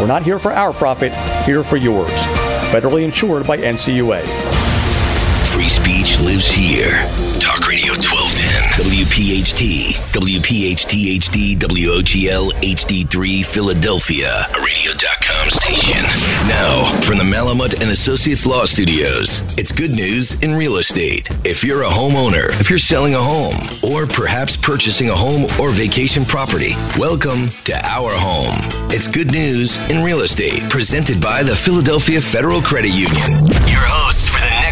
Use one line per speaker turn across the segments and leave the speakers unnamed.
We're not here for our profit, here for yours. Federally insured by NCUA.
Free speech lives here. Talk Radio 1210. WPHT. WPHT HD WOGL HD3 Philadelphia. A radio.com station. Now, from the Malamut and Associates Law Studios, it's good news in real estate. If you're a homeowner, if you're selling a home, or perhaps purchasing a home or vacation property, welcome to Our Home. It's good news in real estate, presented by the Philadelphia Federal Credit Union. Your hosts for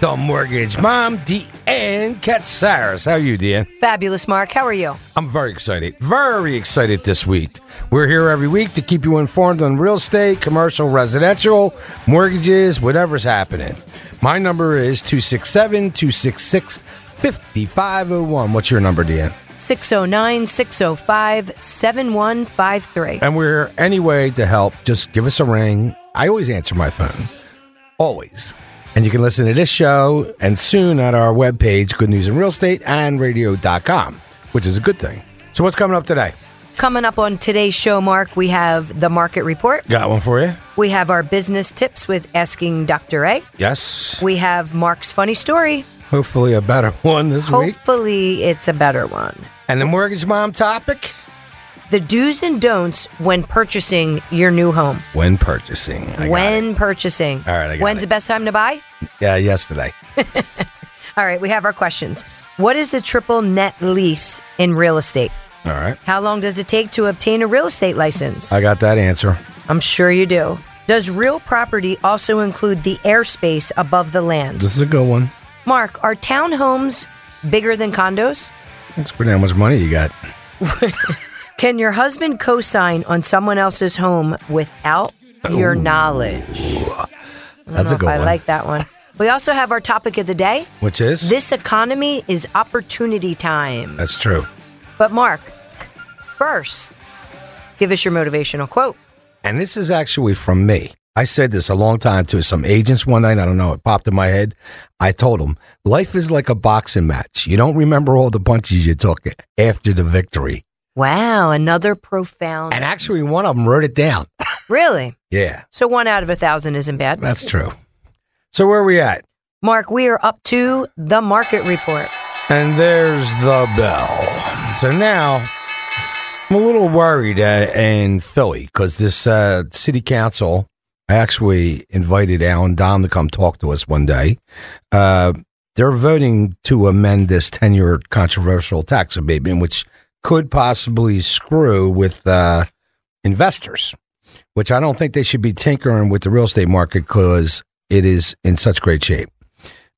the mortgage mom, Deanne Katsaris. How are you, Deanne?
Fabulous, Mark. How are you?
I'm very excited. Very excited this week. We're here every week to keep you informed on real estate, commercial, residential, mortgages, whatever's happening. My number is 267 266 5501. What's your number, Deanne?
609 605 7153.
And we're any way to help, just give us a ring. I always answer my phone. Always. And you can listen to this show and soon at our webpage, Good News in Real Estate and radio.com, which is a good thing. So what's coming up today?
Coming up on today's show, Mark, we have the market report.
Got one for you?
We have our business tips with Asking Dr. A.
Yes.
We have Mark's funny story.
Hopefully a better one this week.
Hopefully, it's a better one.
And the mortgage mom topic?
The do's and don'ts when purchasing your new home.
When purchasing. I
when purchasing.
All right,
When's
it.
the best time to buy?
Yeah, yesterday.
All right, we have our questions. What is a triple net lease in real estate?
All right.
How long does it take to obtain a real estate license?
I got that answer.
I'm sure you do. Does real property also include the airspace above the land?
This is a good one.
Mark, are townhomes bigger than condos?
It's pretty how much money you got.
Can your husband co sign on someone else's home without your knowledge?
That's a good
I
one.
like that one. We also have our topic of the day.
Which is?
This economy is opportunity time.
That's true.
But, Mark, first, give us your motivational quote.
And this is actually from me. I said this a long time to some agents one night. I don't know. It popped in my head. I told them, life is like a boxing match. You don't remember all the punches you took after the victory.
Wow, another profound.
And actually, one of them wrote it down.
really?
Yeah,
So, one out of a thousand isn't bad.
that's true. So, where are we at?
Mark, we are up to the market report.
And there's the bell. So now I'm a little worried uh, in Philly because this uh, city council actually invited Allan Domb to come talk to us one day. Uh, they're voting to amend this 10 year controversial tax abatement, which could possibly screw with uh, investors, which I don't think they should be tinkering with the real estate market because it is in such great shape.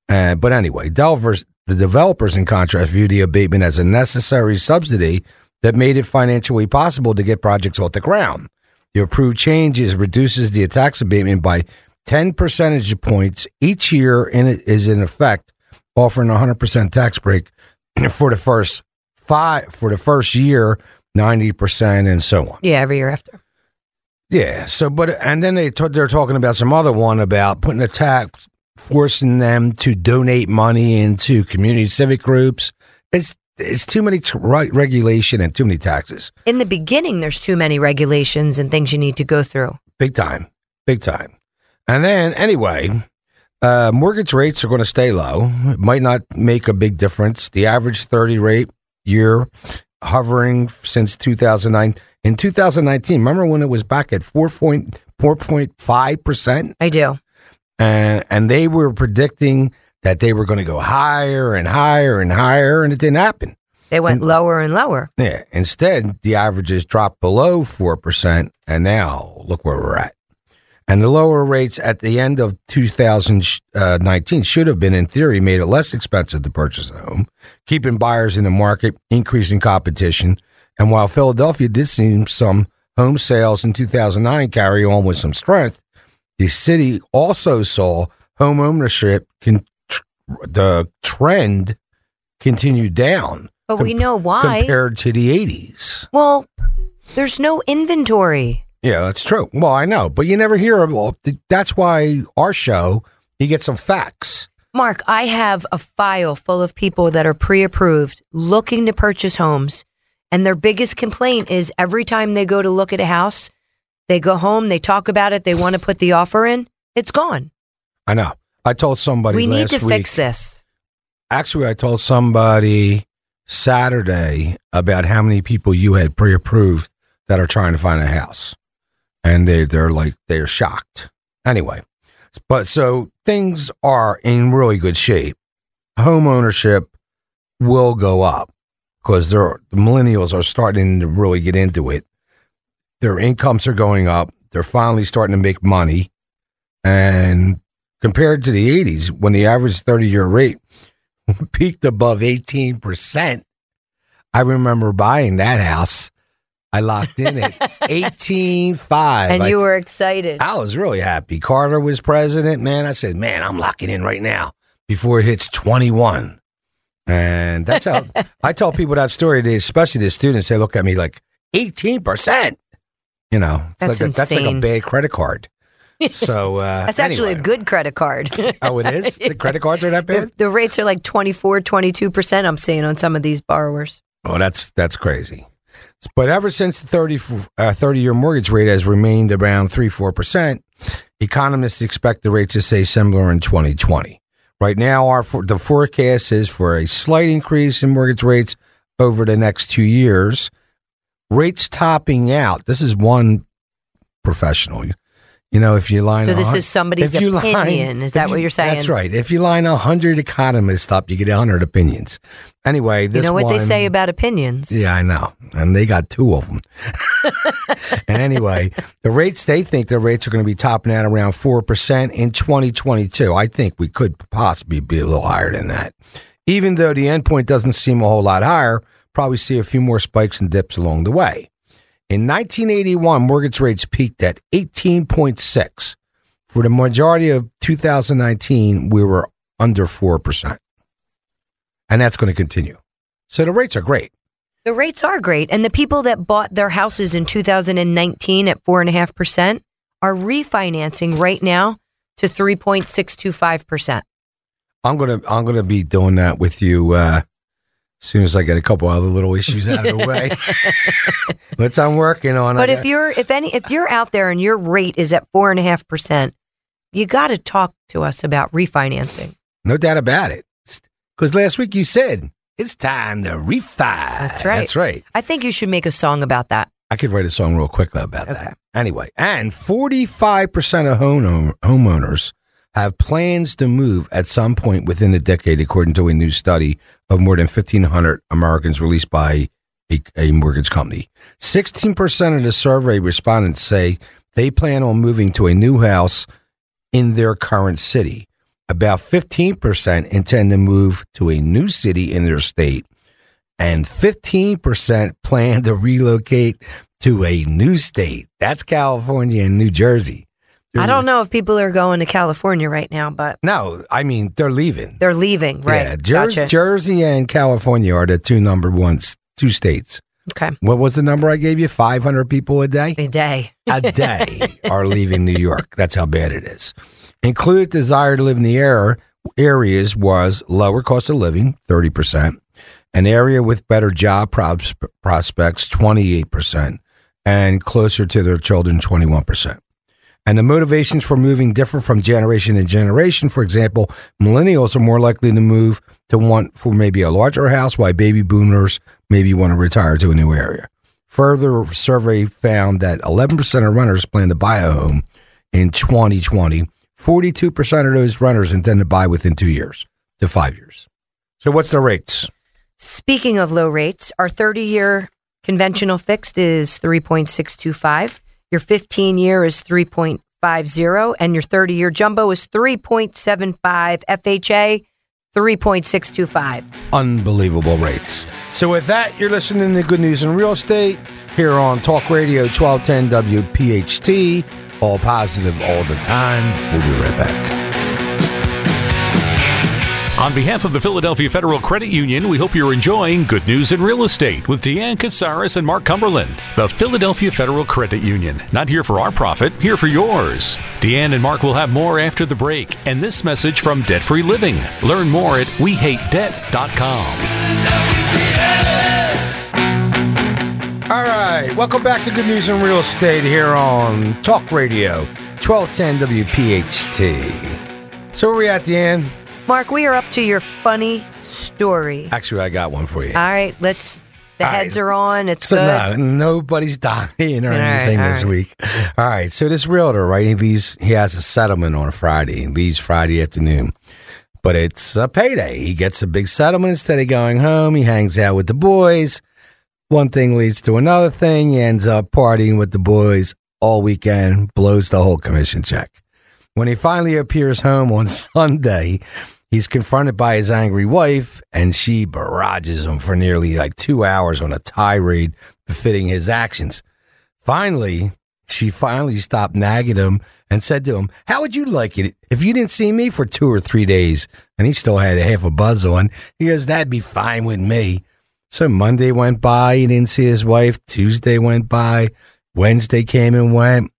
Uh, but anyway, Delvers, the developers, in contrast, view the abatement as a necessary subsidy that made it financially possible to get projects off the ground. The approved changes reduces the tax abatement by 10 percentage points each year and it is in effect offering a 100% tax break for the first five for the first year 90% and so on
Yeah, every year after.
yeah so but and then they t- they're talking about some other one about putting a tax forcing them to donate money into community civic groups it's it's too many t- right regulation and too many taxes
In the beginning, there's too many regulations and things you need to go through.
big time, big time. And then anyway, uh, mortgage rates are going to stay low. It might not make a big difference. The average thirty rate year hovering since two thousand nine. In 2019, remember when it was back at 4.4.5 percent,
I do.
and and they were predicting that they were going to go higher and higher and higher, and it didn't happen.
They went lower and lower.
Yeah. Instead, the averages dropped below 4%, and now look where we're at. And the lower rates at the end of 2019 should have been, in theory, made it less expensive to purchase a home, keeping buyers in the market, increasing competition. And while Philadelphia did see some home sales in 2009 carry on with some strength, the city also saw home ownership, con- tr- the trend continued down.
But we know why.
Compared to the 80s.
Well, there's no inventory.
Yeah, that's true. Well, I know, but you never hear of. Well, that's why our show you get some facts.
Mark, I have a file full of people that are pre-approved looking to purchase homes, and their biggest complaint is every time they go to look at a house, they go home, they talk about it, they want to put the offer in, it's gone.
I know. I told somebody
we need to
week-
fix this.
Actually, I told somebody Saturday about how many people you had pre-approved that are trying to find a house, and they they're like they're shocked. Anyway, but so things are in really good shape. Home ownership will go up because the millennials are starting to really get into it. Their incomes are going up. They're finally starting to make money, and compared to the '80s, when the average 30-year rate peaked above 18%. I remember buying that house. I locked in at 18.5.
And
I,
you were excited.
I was really happy. Carter was president, man. I said, man, I'm locking in right now before it hits 21. And that's how I tell people that story, they, especially the students, they look at me like 18%. You know, it's
That's
like a, that's like a bad credit card. So uh,
That's actually a good credit card.
Oh, it is? The credit cards are that bad?
the, the rates are like 24, 22%, I'm seeing on some of these borrowers.
Oh, that's that's crazy. But ever since the 30, uh, 30 year mortgage rate has remained around 3 4%, economists expect the rate to stay similar in 2020. Right now, our the forecast is for a slight increase in mortgage rates over the next two years. Rates topping out. This is one professional. You know, if you line
up.
So
this is somebody's
if you line-
opinion. Is that what
you-
you're saying?
That's right. If you line a hundred economists up, you get a hundred opinions. Anyway, this
You know what they say about opinions?
yeah, I know. And they got two of them. and anyway, the rates, they think the rates are going to be topping out around 4% in 2022. I think we could possibly be a little higher than that. Even though the endpoint doesn't seem a whole lot higher, probably see a few more spikes and dips along the way. In 1981, mortgage rates peaked at 18.6. For the majority of 2019, we were under 4%. And that's going to continue. So the rates are great.
The rates are great. And the people that bought their houses in 2019 at 4.5% are refinancing right now to 3.625%.
I'm gonna I'm gonna be doing that with you uh, as soon as I get a couple other little issues out of the way. Which I'm working on. I
But
got-
if you're if any if you're out there and your rate is at four and a half percent, you got to talk to us about refinancing.
no doubt about it, because last week you said it's time to refi.
That's right.
That's right.
I think you should make a song about that.
I could write a song real quick though about
Okay.
that. Anyway, and 45% of home homeowners have plans to move at some point within a decade, according to a new study of more than 1,500 Americans released by a, a mortgage company. 16% of the survey respondents say they plan on moving to a new house in their current city. About 15% intend to move to a new city in their state and 15% plan to relocate to a new state. That's California and New Jersey.
I don't mm. know if people are going to California right now, but
No, I mean, they're leaving.
they're leaving. Right.
Yeah, Jersey,
gotcha.
Jersey and California are the two number ones, two states.
okay.
What was the number I gave you? 500 people a day?
A day.
a day are leaving New York. That's how bad it is. Included desire to live in the area, areas was lower cost of living, 30%, an area with better job pros- prospects, 28%, and closer to their children, 21%. And the motivations for moving differ from generation to generation. For example, millennials are more likely to move to want for maybe a larger house, while baby boomers maybe want to retire to a new area. Further survey found that 11% of renters plan to buy a home in 2020. 42% of those renters intend to buy within two years. to five years. So what's the rates?
Speaking of low rates, our 30 year conventional fixed is 3.625. Your 15 year is 3.50 and your 30 year jumbo is 3.75. FHA 3.625.
Unbelievable rates. So with that, you're listening to Good News in Real Estate here on Talk Radio 1210 WPHT. All positive all the time. We'll be right back.
On behalf of the Philadelphia Federal Credit Union, we hope you're enjoying Good News in Real Estate with Deanne Katsaris and Mark Cumberland. The Philadelphia Federal Credit Union, not here for our profit, here for yours. Deanne and Mark will have more after the break, and this message from Debt Free Living. Learn more at WeHateDebt.com.
All right, welcome back to Good News in Real Estate here on Talk Radio 1210 WPHT. So where we at the end?
Mark, we are up to your funny story.
Actually, I got one for you.
All right, let's. The
All right,
heads are on. It's
so
good.
no, nobody's dying or
All right,
anything
all
this
right.
week. All right, so this realtor, right? He leaves. He has a settlement on a Friday. He leaves Friday afternoon, but it's a payday. He gets a big settlement instead of going home. He hangs out with the boys. One thing leads to another thing. He ends up partying with the boys all weekend. Blows the whole commission check. When he finally appears home on Sunday, he's confronted by his angry wife, and she barrages him for nearly like two hours on a tirade befitting his actions. Finally, she finally stopped nagging him and said to him, How would you like it if you didn't see me for two or three days? And he still had a half a buzz on. He goes, That'd be fine with me. So Monday went by, he didn't see his wife. Tuesday went by. Wednesday came and went.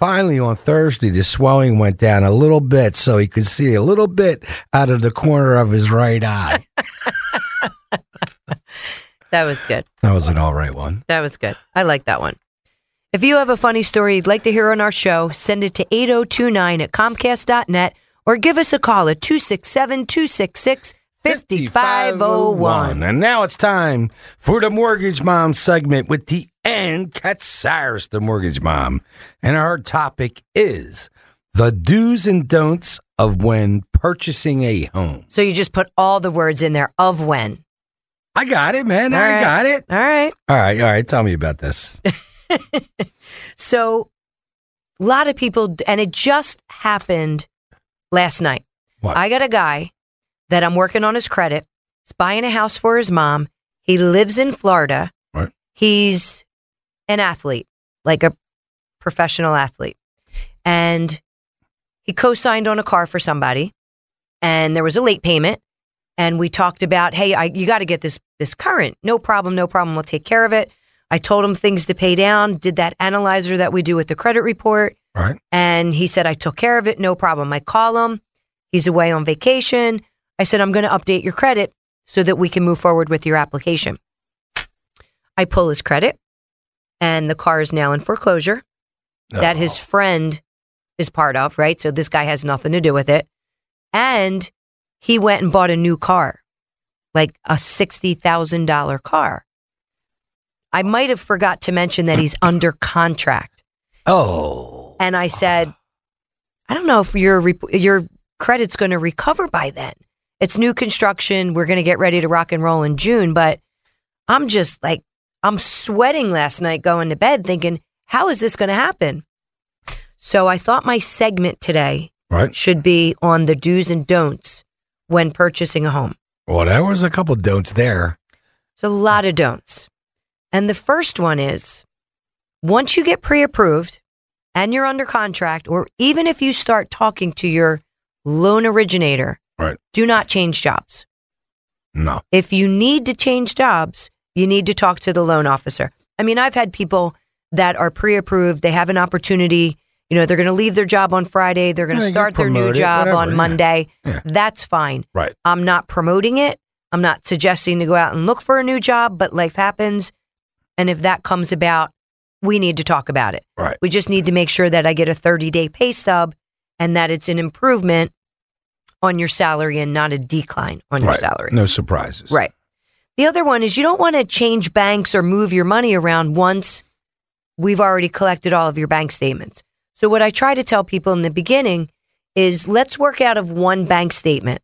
Finally, on Thursday, the swelling went down a little bit so he could see a little bit out of the corner of his right eye.
That was good.
That was an all right one.
That was good. I like that one. If you have a funny story you'd like to hear on our show, send it to 8029 at comcast.net or give us a call at 267 266 5501.
And now it's time for the Mortgage Mom segment with the Ann Katsaris, the Mortgage Mom. And our topic is the do's and don'ts of when purchasing a home.
So you just put all the words in there of when.
I got it, man.
All
I
right.
got it.
All right.
All right, all right. Tell me about this.
So a lot of people, and it just happened last night.
What?
I got a guy that I'm working on his credit. He's buying a house for his mom. He lives in Florida.
Right.
He's an athlete, like a professional athlete. And he co signed on a car for somebody. And there was a late payment. And we talked about, hey, I, you got to get this this current. No problem, no problem. We'll take care of it. I told him things to pay down, did that analyzer that we do with the credit report.
Right.
And he said, I took care of it. No problem. I call him. He's away on vacation. I said, I'm going to update your credit so that we can move forward with your application. I pull his credit, and the car is now in foreclosure that his oh. friend is part of, right? So this guy has nothing to do with it. And he went and bought a new car, like a $60,000 car. I might have forgot to mention that he's under contract.
Oh.
And I said, I don't know if your your credit's going to recover by then. It's new construction. We're going to get ready to rock and roll in June, but I'm just like I'm sweating last night going to bed thinking, how is this going to happen? So I thought my segment today
Right.
should be on the do's and don'ts when purchasing a home.
Well, there was a couple don'ts there.
It's a lot of don'ts. And the first one is once you get pre approved and you're under contract, or even if you start talking to your loan originator,
Right.
do not change jobs.
No.
If you need to change jobs, you need to talk to the loan officer. I mean, I've had people that are pre approved, they have an opportunity. You know, they're going to leave their job on Friday. They're going to
get
start their new
promoted,
job
whatever,
on
yeah.
Monday.
Yeah.
That's fine.
Right.
I'm not promoting it. I'm not suggesting to go out and look for a new job, but life happens. And if that comes about, we need to talk about it.
Right.
We just need to make sure that I get a 30 day pay stub and that it's an improvement on your salary and not a decline on your salary.
No surprises.
Right. The other one is you don't want to change banks or move your money around once we've already collected all of your bank statements. So, what I try to tell people in the beginning is let's work out of one bank statement.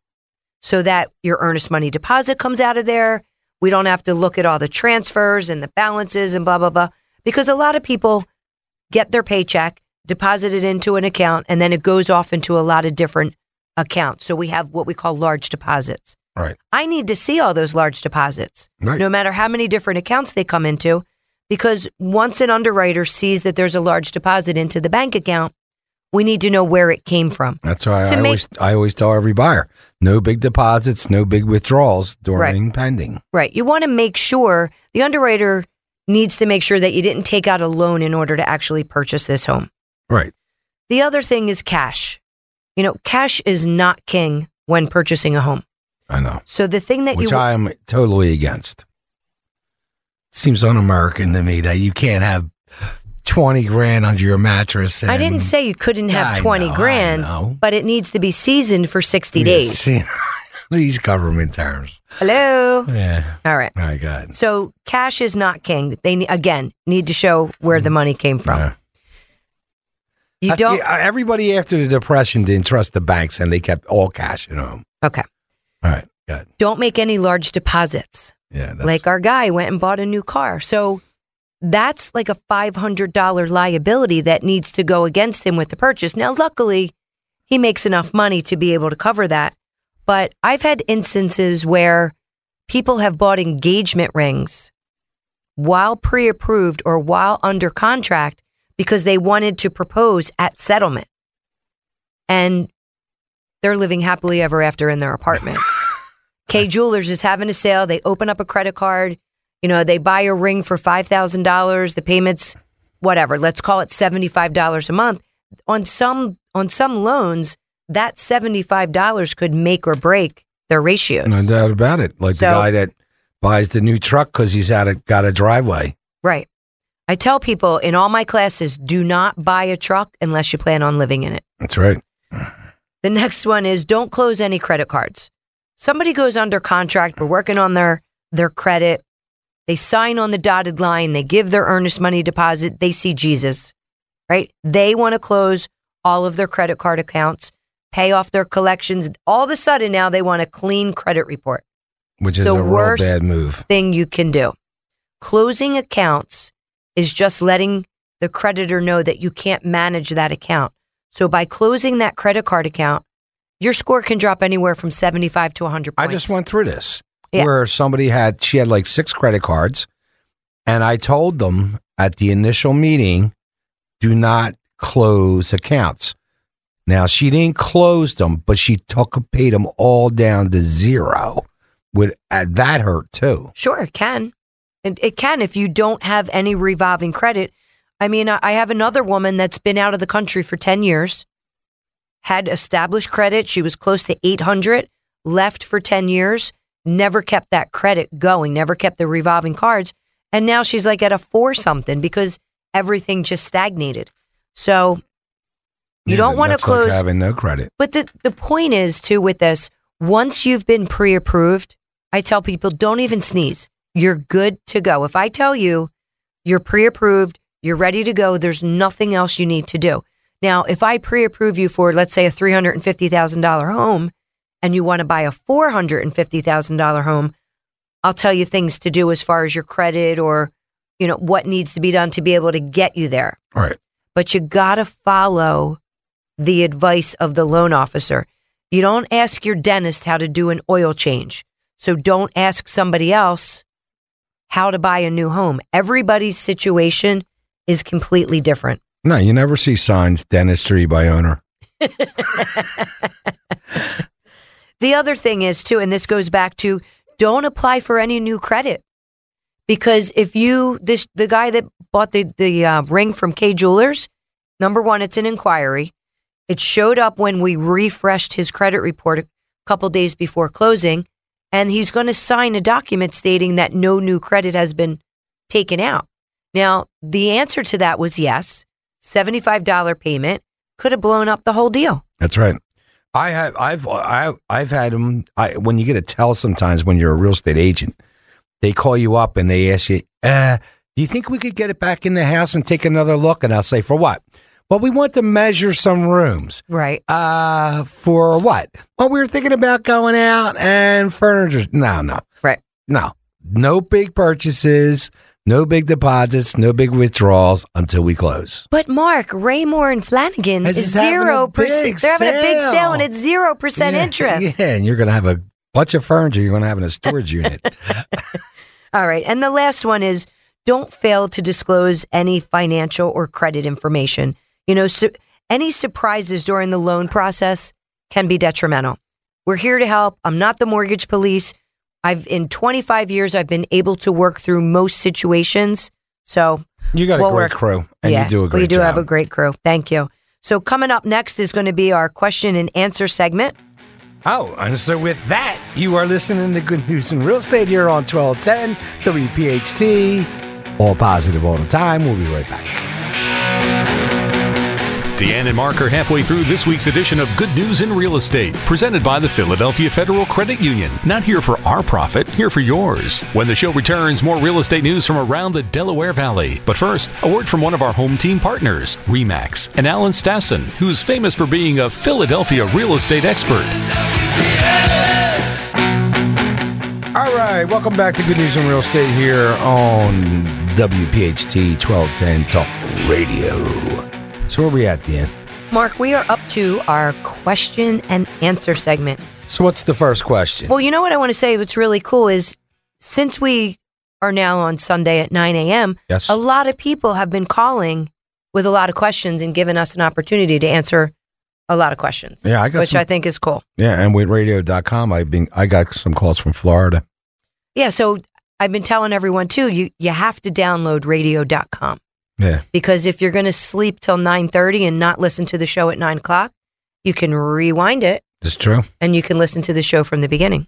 so that your earnest money deposit comes out of there. We don't have to look at all the transfers and the balances and blah, blah, blah. Because a lot of people get their paycheck, deposit it into an account, and then it goes off into a lot of different accounts. So we have what we call large deposits.
Right.
I need to see all those large deposits,
Right.
no matter how many different accounts they come into, because once an underwriter sees that there's a large deposit into the bank account, we need to know where it came from.
That's why I
make-
always I always tell every buyer, no big deposits, no big withdrawals during pending.
Right. You want to make sure the underwriter needs to make sure that you didn't take out a loan in order to actually purchase this home.
Right.
The other thing is cash. You know, cash is not king when purchasing a home.
I know.
So the thing that
Which
you
I am totally against. Seems un-American to me that you can't have twenty grand under your mattress.
I didn't say you couldn't have
I
20
know,
grand, but it needs to be seasoned for 60
Yes,
days.
These government terms.
Hello.
Yeah.
All right.
All right, go ahead.
So cash is not king. They again need to show where the mm. money came from.
Yeah.
You don't.
everybody after the depression didn't trust the banks and they kept all cash at home.
Okay.
All right, good.
Don't make any large deposits.
Yeah,
like our guy went and bought a new car. So that's like a $500 liability that needs to go against him with the purchase. Now, luckily, he makes enough money to be able to cover that. But I've had instances where people have bought engagement rings while pre approved or while under contract because they wanted to propose at settlement. And they're living happily ever after in their apartment. Kay Jewelers is having a sale. They open up a credit card. You know, they buy a ring for $5,000. The payments, whatever, let's call it $75 a month. On some, on some loans, that $75 could make or break their ratios.
no doubt about it. Like the guy that buys the new truck because he's had a, got a driveway.
Right. I tell people in all my classes do not buy a truck unless you plan on living in it.
That's right.
The next one is don't close any credit cards. Somebody goes under contract, we're working on their their credit. They sign on the dotted line, they give their earnest money deposit, they see Jesus. Right? They want to close all of their credit card accounts, pay off their collections. All of a sudden now they want a clean credit report.
Which is
The
a real
worst-
bad move.
Thing you can do. Closing accounts is just letting the creditor know that you can't manage that account. So by closing that credit card account, your score can drop anywhere from 75 to 100
I just went through this
Yeah.
where somebody had, she had like six credit cards. And I told them at the initial meeting, do not close accounts. Now, she didn't close them, but she took paid them all down to zero. Would uh, that hurt too?
Sure, it can. And it can if you don't have any revolving credit. I mean, I I have another woman that's been out of the country for 10 years, had established credit. She was close to 800, left for 10 years, never kept that credit going, never kept the revolving cards. And now she's like at a four something because everything just stagnated. So you
Yeah,
don't want to
that's like
close.
having no credit.
But the, the point is, too, with this, once you've been pre approved, I tell people don't even sneeze. You're good to go. If I tell you you're pre approved, you're ready to go, there's nothing else you need to do. Now, if I pre approve you for, let's say, a $350,000 home and you want to buy a $450,000 home, I'll tell you things to do as far as your credit or, you know, what needs to be done to be able to get you there
All right.
but you got to follow the advice of the loan officer. You don't ask your dentist how to do an oil change. So don't ask somebody else how to buy a new home. Everybody's situation is completely different.
No, you never see signs dentistry by owner.
The other thing is too, and this goes back to don't apply for any new credit because if you this the guy that bought the the uh, ring from Kay Jewelers, number one, it's an inquiry. It showed up when we refreshed his credit report a couple days before closing, and he's going to sign a document stating that no new credit has been taken out. Now, the answer to that was yes. $75 payment could have blown up the whole deal.
That's right. I have I've I, I've had them. I, when you get a tell sometimes when you're a real estate agent, they call you up and they ask you, uh, "Do you think we could get it back in the house and take another look?" And I'll say, "For what?" Well, we want to measure some rooms.
Right.
Uh, for what? Well, we were thinking about going out and furniture. No, no,
Right.
no, no big purchases, no big deposits, no big withdrawals until we close.
But Mark, Raymour and Flanigan
This
is
is having a
zero
big
percent. They're having a big
sale.
sale and it's zero percent
Yeah,
interest.
Yeah, and you're going to have a bunch of furniture you're going to have in a storage unit.
All right. And the last one is don't fail to disclose any financial or credit information. You know, su- any surprises during the loan process can be detrimental. We're here to help. I'm not the mortgage police. I've in 25 years I've been able to work through most situations. So,
You got a
Well,
great
we're-
crew, and
yeah,
you do a great
we do
job.
have a great crew. Thank you. So, coming up next is going to be our question and answer segment.
Oh, and so with that, you are listening to Good News in Real Estate here on 1210 WPHT. All positive all the time. We'll be right back.
Deanne and Mark are halfway through this week's edition of Good News in Real Estate, presented by the Philadelphia Federal Credit Union. Not here for our profit, here for yours. When the show returns, more real estate news from around the Delaware Valley. But first, a word from one of our home team partners, Remax, and Alan Stassen, who's famous for being a Philadelphia real estate expert.
All right, welcome back to Good News in Real Estate here on WPHT 1210 Talk Radio. So where we at, Dan?
Mark, we are up to our question and answer segment.
So what's the first question?
Well, you know what I want to say? What's really cool is since we are now on Sunday at 9 a.m.,
Yes.
a lot of people have been calling with a lot of questions and giving us an opportunity to answer a lot of questions.
Yeah, I got
which
some-
I think is cool.
yeah, and with radio.com, I've been I got some calls from Florida.
Yeah, so I've been telling everyone too, you you have to download radio.com
Yeah.
because if you're going to sleep till 9:30 and not listen to the show at 9 o'clock, you can rewind it
It's true.
and you can listen to the show from the beginning,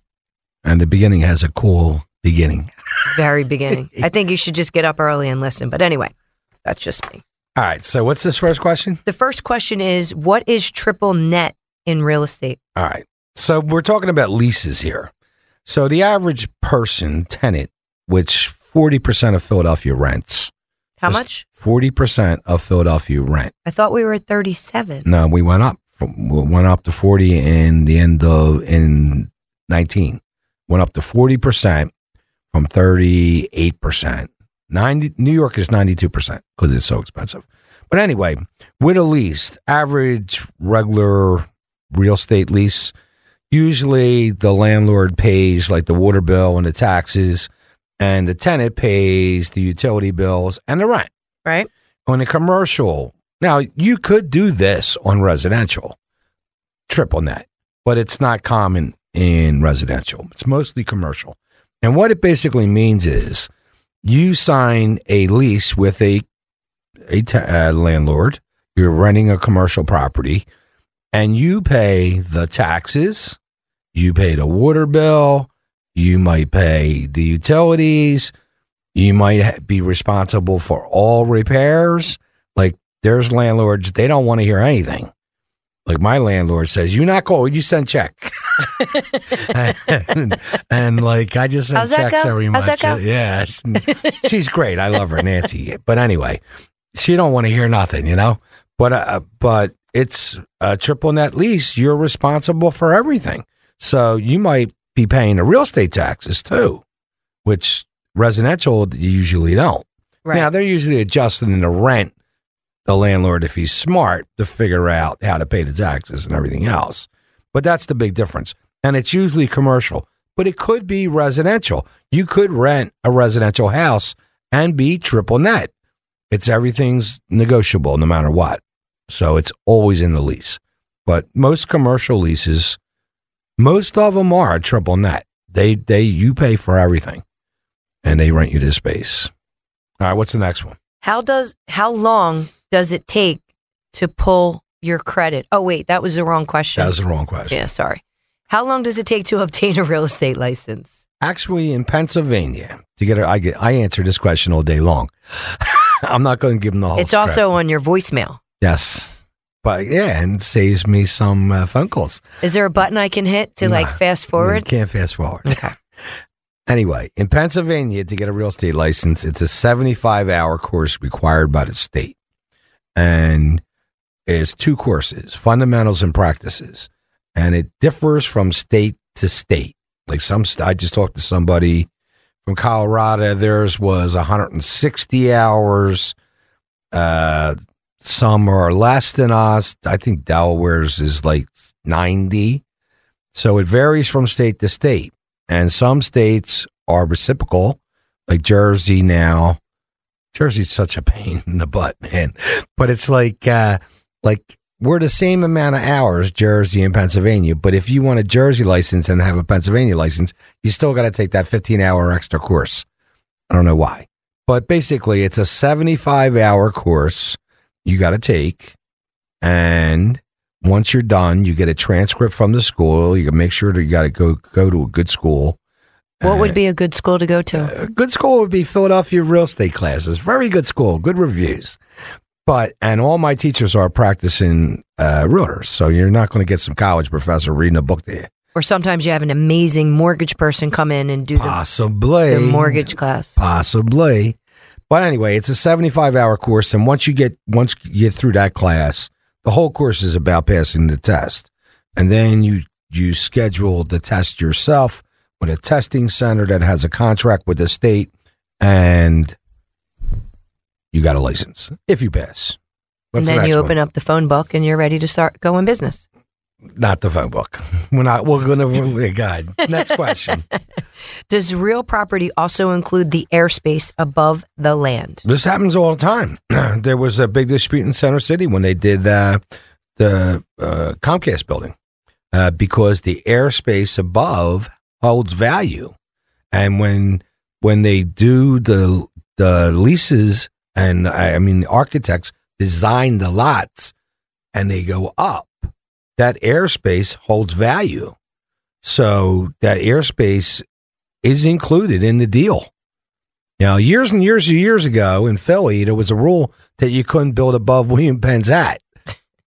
And the beginning has a cool beginning.
very beginning. I think you should just get up early and listen. But anyway, that's just me.
All right, so what's this first question?
The first question is what is triple net in real estate?
All right. So we're talking about leases here. So the average person, tenant, which 40% of Philadelphia rents.
How much?
40% of Philadelphia rent.
I thought we were at 37.
No, we went up. From, we went up to 40 in the end of in 19. Went up to 40% from 38%. 90 New York is 92% because it's so expensive. But anyway, with a lease, average regular real estate lease, usually the landlord pays like the water bill and the taxes, and the tenant pays the utility bills and the rent
Right?
on a commercial. Now, you could do this on residential, triple net, but it's not common in residential. It's mostly commercial. And what it basically means is you sign a lease with a, a t- uh, landlord, you're renting a commercial property, and you pay the taxes, you pay the water bill, you might pay the utilities, you might be responsible for all repairs. Like there's landlords, they don't want to hear anything. Like my landlord says, you not call, you send check. and, and, like I just send
How's
checks every month. Yeah, she's great. I love her, Nancy. But anyway, she don't want to hear nothing, you know. But uh, but it's a triple net lease. You're responsible for everything. So you might be paying the real estate taxes too, which residential you usually don't.
Right.
Now they're usually adjusting in the rent, the landlord, if he's smart, to figure out how to pay the taxes and everything else. But that's the big difference. And it's usually commercial, but it could be residential. You could rent a residential house and be triple net. It's everything's negotiable no matter what. So it's always in the lease. But most commercial leases, most of them are triple net. They they you pay for everything and they rent you the space. All right, what's the next one?
How does how long does it take to pull your credit? Oh wait, that was the wrong question.
That was the wrong question.
yeah, sorry. How long does it take to obtain a real estate license?
Actually, in Pennsylvania, to get a, I get I answer this question all day long. I'm not going to give them the whole.
it's
script.
also on your voicemail.
yes, but yeah, and saves me some uh, phone calls.
Is there a button I can hit to like
Nah,
fast
You
forward?
can't fast forward.
Okay.
Anyway, in Pennsylvania, to get a real estate license, it's a 75 hour course required by the state. And it's two courses, fundamentals and practices, and it differs from state to state. Like some, I just talked to somebody from Colorado. Theirs was 160 hours. Uh, some are less than us. I think Delaware's is like 90. So it varies from state to state. And some states are reciprocal, like Jersey now. Jersey's such a pain in the butt, man. But it's like, uh, like we're the same amount of hours, Jersey and Pennsylvania. But if you want a Jersey license and have a Pennsylvania license, you still got to take that 15 hour extra course. I don't know why. But basically, it's a 75 hour course you got to take. And once you're done, you get a transcript from the school. You can make sure that you got to go go to a good school.
What would be a good school to go to?
A good school would be Philadelphia real estate classes. Very good school, good reviews. But and all my teachers are practicing uh, realtors, so you're not going to get some college professor reading a book to you.
Or sometimes you have an amazing mortgage person come in and do the,
Possibly
the mortgage class.
Possibly. But anyway, it's a 75 hour course. And once you get, once you get through that class, the whole course is about passing the test. And then you, you schedule the test yourself with a testing center that has a contract with the state and you got a license if you pass.
and
What's the
then you
next
open
one?
up the phone book and you're ready to start going business.
Not the phone book. We're not, we're going to, God. Next question.
Does real property also include the airspace above the land?
This happens all the time. there was a big dispute in Center City when they did uh, the uh, Comcast building uh, because the airspace above holds value, and when when they do the the leases, and I I mean the architects design the lots, and they go up, that airspace holds value. So that airspace is included in the deal. Now, years and years and years ago in Philly, there was a rule that you couldn't build above William Penn's at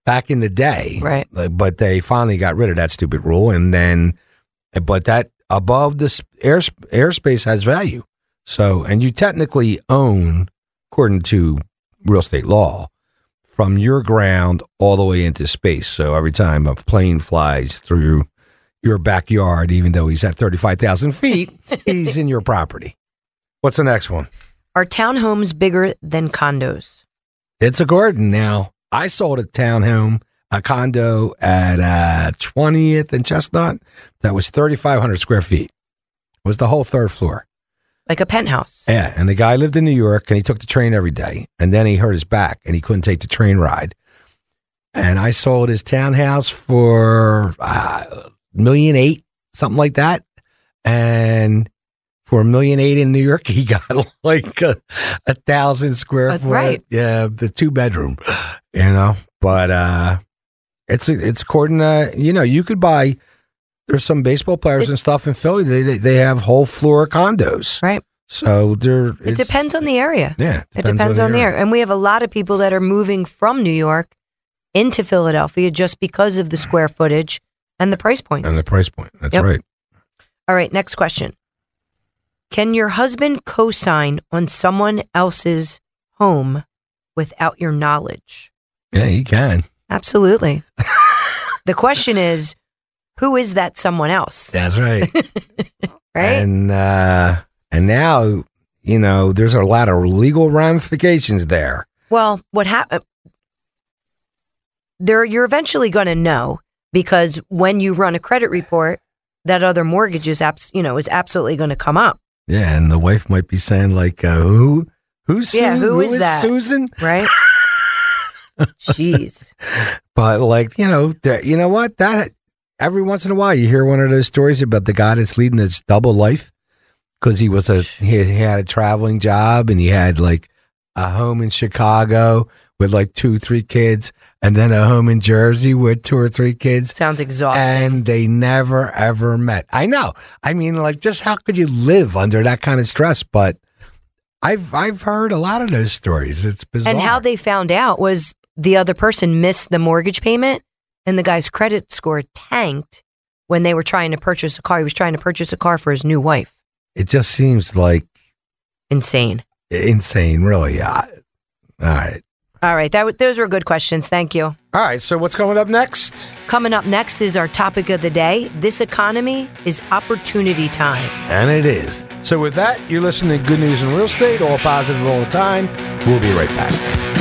back in the day.
Right.
But they finally got rid of that stupid rule. And then, but that above this air, airspace has value. So, and you technically own, according to real estate law, from your ground all the way into space. So every time a plane flies through your backyard, even though he's at 35,000 feet, he's in your property. What's the next one?
Are townhomes bigger than condos?
It's a garden now. I sold a townhome, a condo at uh, 20th and Chestnut that was 3,500 square feet. It was the whole third floor.
Like a penthouse?
Yeah, and the guy lived in New York and he took the train every day. And then he hurt his back and he couldn't take the train ride. And I sold his townhouse for uh, million eight, something like that. And for a million eight in New York, he got like a, a thousand square foot.
right.
Yeah, the two bedroom, you know. But uh it's it's according to you know you could buy. There's some baseball players and stuff in Philly. They they, they have whole floor condos.
Right.
So there,
It depends on the area.
Yeah,
It depends on the area. And we have a lot of people that are moving from New York into Philadelphia just because of the square footage and the price points.
and the price point. That's
Yep.
right.
All right, next question. Can your husband co sign on someone else's home without your knowledge?
Yeah, he can.
Absolutely. the question is who is that someone else?
That's right.
Right?
And uh, and now you know there's a lot of legal ramifications there.
Well, what happened? There, you're eventually going to know because when you run a credit report, that other mortgage is abs- you know is absolutely going to come up,
Yeah, and the wife might be saying like, uh, "Who, who's
Yeah,
Su-
who is that?
Susan?"
right? Jeez,
But like you know, that you know what that every once in a while you hear one of those stories about the guy that's leading this double life because he was a he, he had a traveling job and he had like a home in Chicago with like two three kids and then a home in Jersey with two or three kids
sounds exhausting.
and they never ever met. I know. I mean, like, just how could you live under that kind of stress? But I've I've heard a lot of those stories. It's bizarre.
And how they found out was the other person missed the mortgage payment and the guy's credit score tanked when they were trying to purchase a car. He was trying to purchase a car for his new wife.
it just seems like
Insane.
insane, really. All right.
All right, that w- those were good questions. Thank you.
All right, so what's coming up next?
Coming up next is our topic of the day. This economy is opportunity time.
And it is. So with that, you're listening to Good News in Real Estate, all positive all the time. We'll be right back.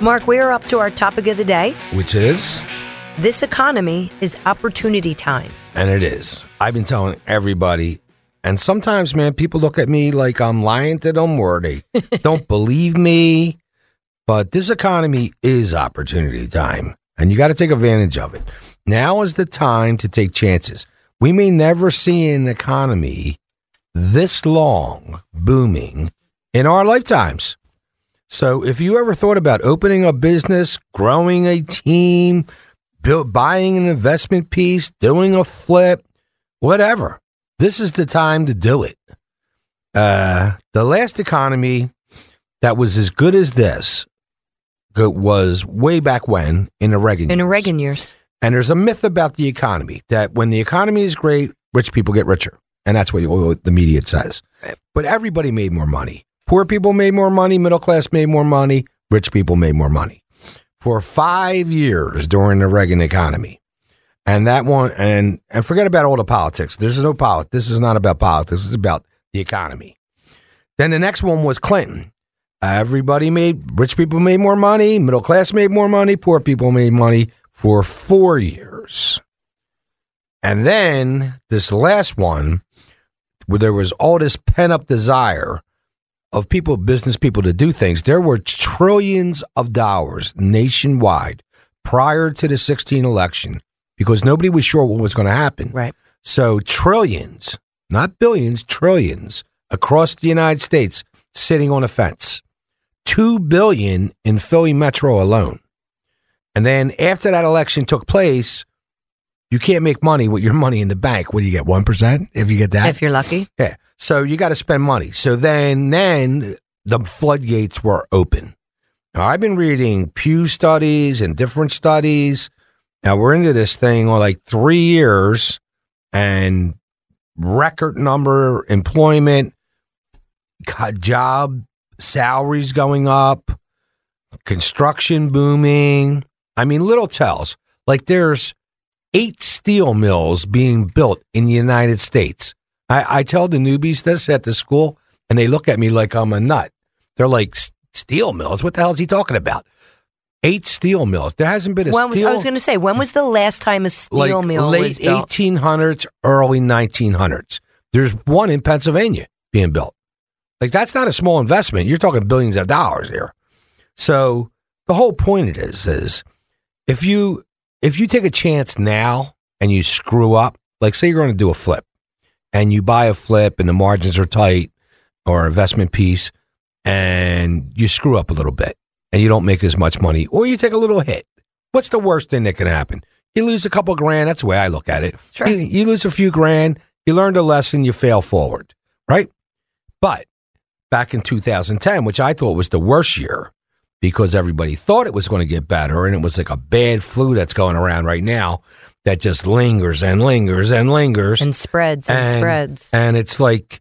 Mark, we are up to our topic of the day.
Which is?
This economy is opportunity time.
And it is. I've been telling everybody, and sometimes, man, people look at me like I'm lying to them or they don't believe me. But this economy is opportunity time, and you got to take advantage of it. Now is the time to take chances. We may never see an economy this long booming in our lifetimes. So if you ever thought about opening a business, growing a team, build, buying an investment piece, doing a flip, whatever, this is the time to do it. Uh, the last economy that was as good as this was way back when in the Reagan
In the
years.
Reagan years.
And there's a myth about the economy that when the economy is great, rich people get richer. And that's what the the media says. But everybody made more money. Poor people made more money, middle class made more money, rich people made more money. For five years during the Reagan economy. And that one and and forget about all the politics. There's no politics. This is not about politics. This is about the economy. Then the next one was Clinton. Everybody made rich people made more money, middle class made more money, poor people made money for four years. And then this last one, where there was all this pent up desire of people, business people to do things, there were trillions of dollars nationwide prior to the 16 election because nobody was sure what was going to happen.
Right.
So trillions, not billions, trillions across the United States sitting on a fence. 2 billion in Philly Metro alone. And then after that election took place, you can't make money with your money in the bank. What do you get? 1% if you get that?
If you're lucky.
Yeah. So you got to spend money. So then, then the floodgates were open. Now, I've been reading Pew studies and different studies. Now we're into this thing on like three years and record number employment, job salaries going up, construction booming. I mean, little tells. Like there's eight steel mills being built in the United States. I, I tell the newbies this at the school, and they look at me like I'm a nut. They're like, steel mills? What the hell is he talking about? Eight steel mills. There hasn't been a
When was,
steel
I was going to say, when was the last time a steel
like
mill
late
was built?
1800s, early 1900s. There's one in Pennsylvania being built. Like that's not a small investment. You're talking billions of dollars here. So the whole point it is is if you if you take a chance now and you screw up, like say you're going to do a flip and you buy a flip and the margins are tight or investment piece and you screw up a little bit and you don't make as much money or you take a little hit. What's the worst thing that can happen? You lose a couple grand. That's the way I look at it.
Sure.
You, you lose a few grand. You learned a lesson. You fail forward, right? But back in 2010, which I thought was the worst year because everybody thought it was going to get better, and it was like a bad flu that's going around right now that just lingers and lingers and lingers
and spreads and, spreads.
and it's like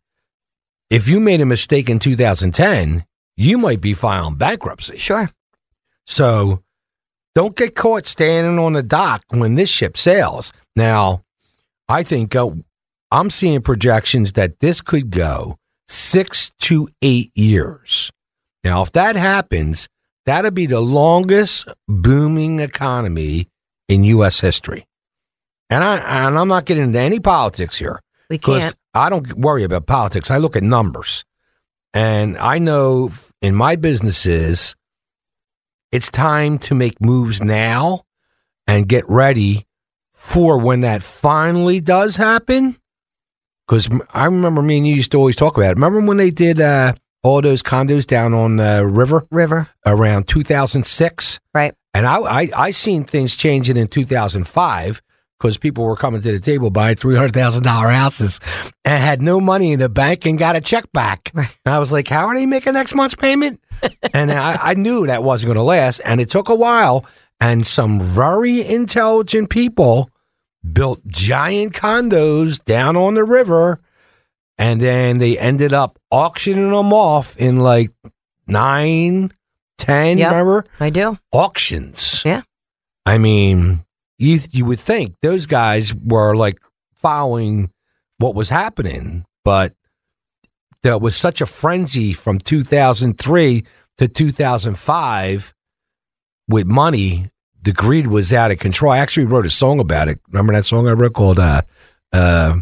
if you made a mistake in 2010, you might be filing bankruptcy.
Sure.
So don't get caught standing on the dock when this ship sails. Now, I think uh, I'm seeing projections that this could go six to eight years. Now, if that happens, that'll be the longest booming economy in U.S. history. And I and I'm not getting into any politics here
We
because
can't.
I don't worry about politics. I look at numbers, and I know in my businesses, it's time to make moves now and get ready for when that finally does happen. Because I remember me and you used to always talk about it. Remember when they did uh, all those condos down on the river
River,
around 2006.
right?
And I, I, I seen things changing in 2005 because people were coming to the table buying $300,000 houses and had no money in the bank and got a check back.
Right.
And I was like, how are they making next month's payment? and I, I knew that wasn't going to last. And it took a while. And some very intelligent people built giant condos down on the river. And then they ended up auctioning them off in like nine, ten,
Yep.
remember?
I do.
auctions.
Yeah.
I mean, you you would think those guys were like following what was happening, but there was such a frenzy from 2003 to 2005 with money. The greed was out of control. I actually wrote a song about it. Remember that song I wrote called uh, uh,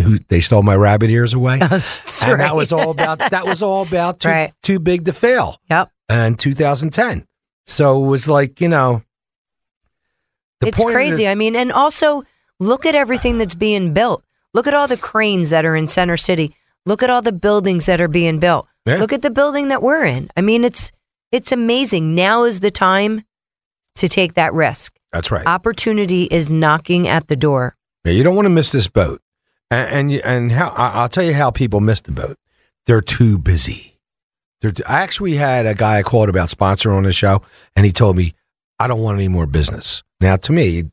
"Who They Stole My Rabbit Ears Away," and that was all about that was all about too,
Right.
too big to fail
Yep.
and 2010. So it was like, you know, the
it's crazy.
the-
I mean, and also look at everything that's being built. Look at all the cranes that are in Center City. Look at all the buildings that are being built.
Yeah.
Look at the building that we're in. I mean, it's it's amazing. Now is the time to take that risk.
That's right.
Opportunity is knocking at the door.
Yeah, you don't want to miss this boat. And and, and how I'll tell you how people miss the boat. They're too busy. They're t- I actually had a guy I called about sponsoring on the show, and he told me, "I don't want any more business." Now, to me,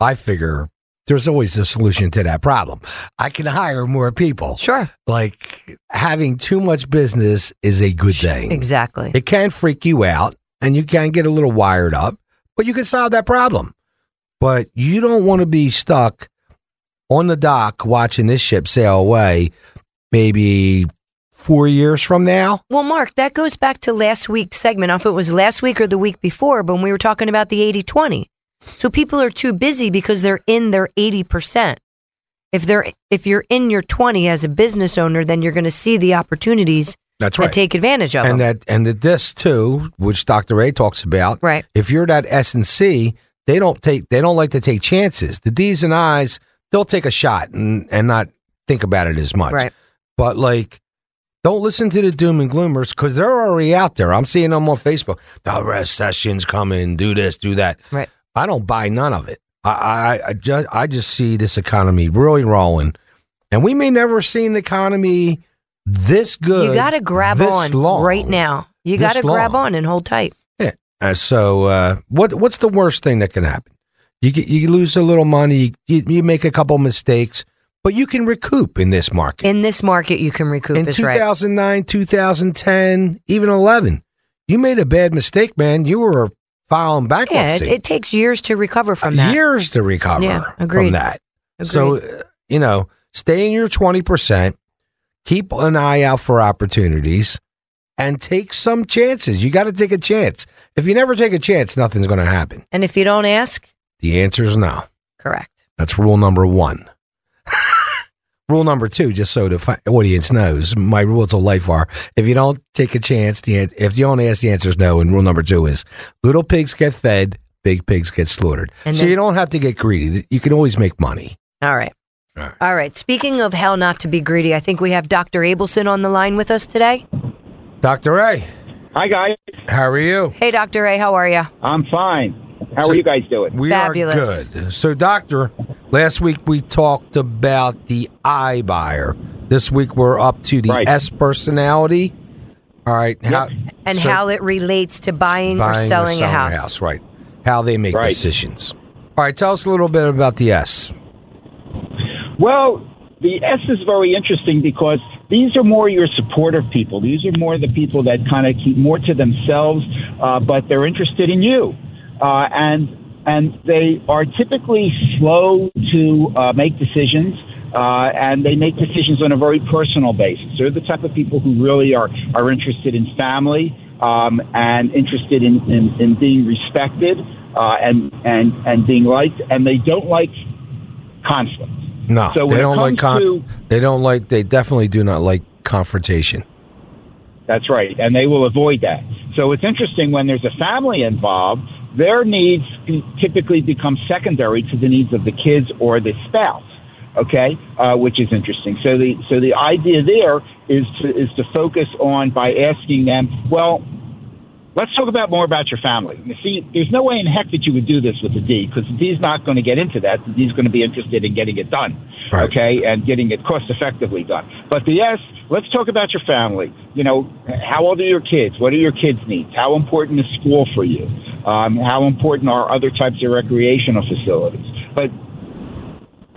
I figure there's always a solution to that problem. I can hire more people.
Sure.
Like having too much business is a good thing.
Exactly.
It can freak you out and you can get a little wired up, but you can solve that problem. But you don't want to be stuck on the dock watching this ship sail away maybe four years from now.
Well, Mark, that goes back to last week's segment. I don't know if it was last week or the week before, but when we were talking about the 80 20. So people are too busy because they're in their 80%. If they're if you're in your 20 as a business owner, then you're going to see the opportunities
That's
and take advantage of
And
them.
that and that this too, which Dr. Ray talks about.
Right.
If you're that S and C, they don't take they don't like to take chances. The D's and I's, they'll take a shot and, and not think about it as much.
Right.
But like, don't listen to the doom and gloomers because they're already out there. I'm seeing them on Facebook. The recession's coming. Do this, do that.
Right.
I don't buy none of it. I I, I just I just see this economy really rolling, and we may never see an economy this good.
You got to grab on
long.
right now. You got to grab on and hold tight.
Yeah. Uh, so uh, what what's the worst thing that can happen? You get, you lose a little money. You, you make a couple mistakes, but you can recoup in this market.
In this market, you can recoup.
in
is right.
2009, 2010, even 11, you made a bad mistake, man. You were filing
Yeah,
bankruptcy.
it, it takes years to recover from that.
Years to recover
Yeah, agreed.
from that. So, uh, you know, stay in your 20%, keep an eye out for opportunities, and take some chances. You got to take a chance. If you never take a chance, nothing's going to happen.
And if you don't ask,
The answer is no.
correct.
That's rule number one. Rule number two, just so the fi- audience knows, my rules of life are: if you don't take a chance, the an- if you don't ask, the answer is no. And rule number two is: little pigs get fed, big pigs get slaughtered.
And
so
then-
you don't have to get greedy. You can always make money.
All right.
All right.
All right. Speaking of how not to be greedy, I think we have Dr. Abelson on the line with us today.
Doctor Ray,
Hi guys,
how are you?
Hey, Dr. A, how are you?
I'm fine. How
So-
are you guys doing?
We
Fabulous.
are good. So, doctor, last week we talked about the I buyer. This week we're up to the
Right.
S personality. All right. How,
And
so-
how it relates to buying, or
buying
selling, a house.
right? How they make
Right.
decisions. All right, tell us a little bit about the S.
Well, the S is very interesting because these are more your supportive people. These are more the people that kind of keep more to themselves, uh, but they're interested in you, uh, and and they are typically slow to uh, make decisions. Uh, and they make decisions on a very personal basis. They're the type of people who really are, are interested in family um, and interested in, in, in being respected uh, and, and, and being liked, and they don't like conflict.
No,
So
they don't like con-
to-
they don't like they definitely do not like confrontation.
That's right, and they will avoid that. So it's interesting when there's a family involved, their needs typically become secondary to the needs of the kids or the spouse. okay, uh, which is interesting. So the so the idea there is to is to focus on by asking them, well, let's talk about more about your family. You see, there's no way in heck that you would do this with the D because the D is not going to get into that. The D is going to be interested in getting it done,
Right.
okay, and getting it cost effectively done. But the S, let's talk about your family. You know, how old are your kids? What are your kids' needs? How important is school for you? Um, how important are other types of recreational facilities? But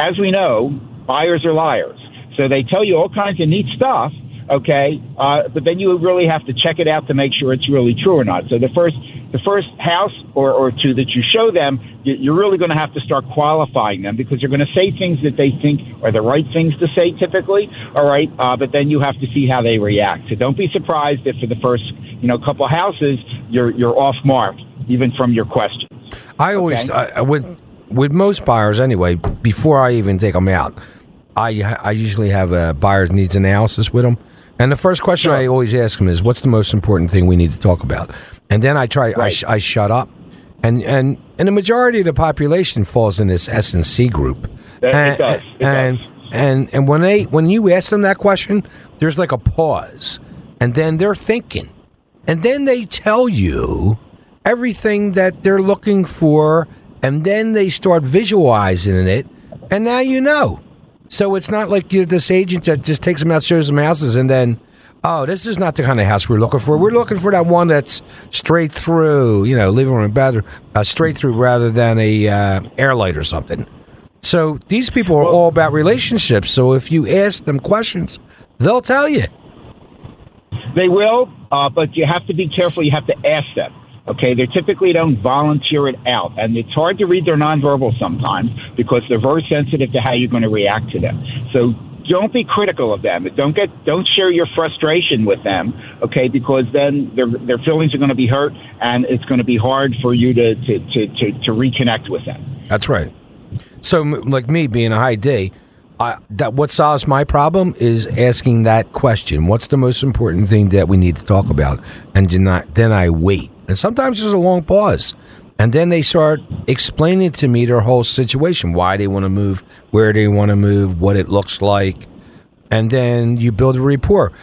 as we know, buyers are liars. So they tell you all kinds of neat stuff, okay? Uh, but then you really have to check it out to make sure it's really true or not. So the first, the first house or, or two that you show them, you- you're really going to have to start qualifying them because they're going to say things that they think are the right things to say typically. All right, uh, but then you have to see how they react. So don't be surprised if for the first, you know, couple houses you're you're off mark even from your questions.
I always
Okay.
I, I- with with most buyers anyway. Before I even take them out, I I usually have a buyer's needs analysis with them. And the first question I always ask them is, "What's the most important thing we need to talk about?" And then I try I, sh- I shut up, and and and the majority of the population falls in this S and C group.
It
and,
does. It
and,
does.
and and when they when you ask them that question, there's like a pause, and then they're thinking, and then they tell you everything that they're looking for, and then they start visualizing it, and now you know. So it's not like you're this agent that just takes them out, shows them houses, and then, oh, this is not the kind of house we're looking for. We're looking for that one that's straight through, you know, living room, bathroom, uh, straight through rather than a uh, air light or something. So these people are all about relationships. So if you ask them questions, they'll tell you.
They will, uh, but you have to be careful. You have to ask them. Okay, they typically don't volunteer it out, and it's hard to read their nonverbal sometimes because they're very sensitive to how you're going to react to them. So don't be critical of them. Don't get don't share your frustration with them. Okay, because then their their feelings are going to be hurt, and it's going to be hard for you to to to to, to reconnect with them.
That's right. So, like me being a high D, I, that what solves my problem is asking that question. What's the most important thing that we need to talk about? And not, then I wait. And sometimes there's a long pause. And then they start explaining to me their whole situation, why they want to move, where they want to move, what it looks like. And then you build a rapport.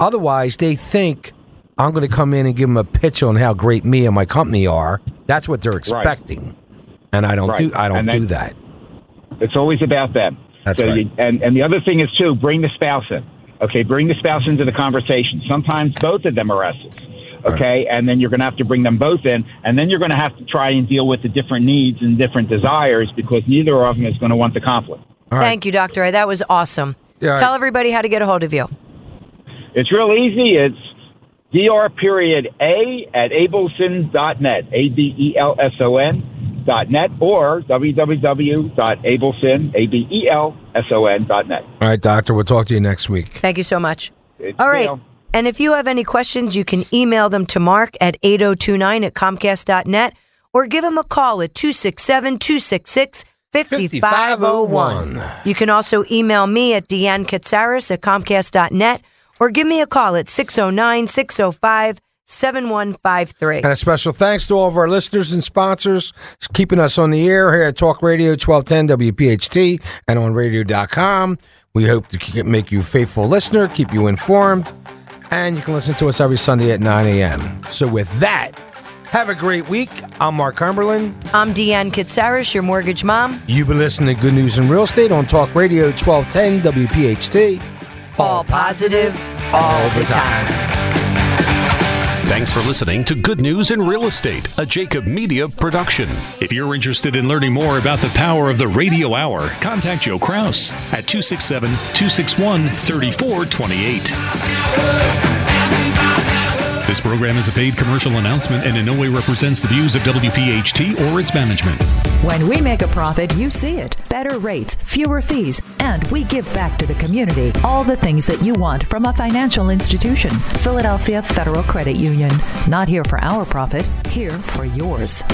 Otherwise, they think I'm going to come in and give them a pitch on how great me and my company are. That's what they're expecting. And I don't
Right.
do I don't
And
do that.
It's always about them.
That's
so
right.
You, and and the other thing is too, bring the spouse in. Okay, bring the spouse into the conversation. Sometimes both of them are S's. Okay, and then you're going to have to bring them both in, and then you're going to have to try and deal with the different needs and different desires because neither of them is going to want the conflict.
All right.
Thank you, Doctor. That was awesome.
Yeah,
Tell
right.
everybody how to get a hold of you.
It's real easy. It's dr period a at abelson.net, a b e l s o n dot net, or www.abelson, a b e l s o n dot net.
All right, doctor, we'll talk to you next week.
Thank you so much.
It's
All right.
Dale.
And if you have any questions, you can email them to mark at 8029 at comcast.net or give him a call at 267 266 5501. You can also email me at Deanne Katsaris at comcast.net or give me a call at 609 605 7153.
And a special thanks to all of our listeners and sponsors keeping us on the air here at Talk Radio 1210 WPHT and on radio.com. We hope to make you a faithful listener, keep you informed, and you can listen to us every Sunday at 9 a.m. So, with that, have a great week. I'm Mark Cumberland.
I'm Deanne Katsaris, your mortgage mom.
You've been listening to Good News in Real Estate on Talk Radio 1210 WPHT.
All positive, all the time.
Thanks for listening to Good News in Real Estate, a Jacob Media production. If you're interested in learning more about the power of the radio hour, contact Joe Kraus at 267 261 3428. This program is a paid commercial announcement and in no way represents the views of WPHT or its management.
When we make a profit, you see it. Better rates, fewer fees, and we give back to the community all the things that you want from a financial institution. Philadelphia Federal Credit Union. Not here for our profit, here for yours.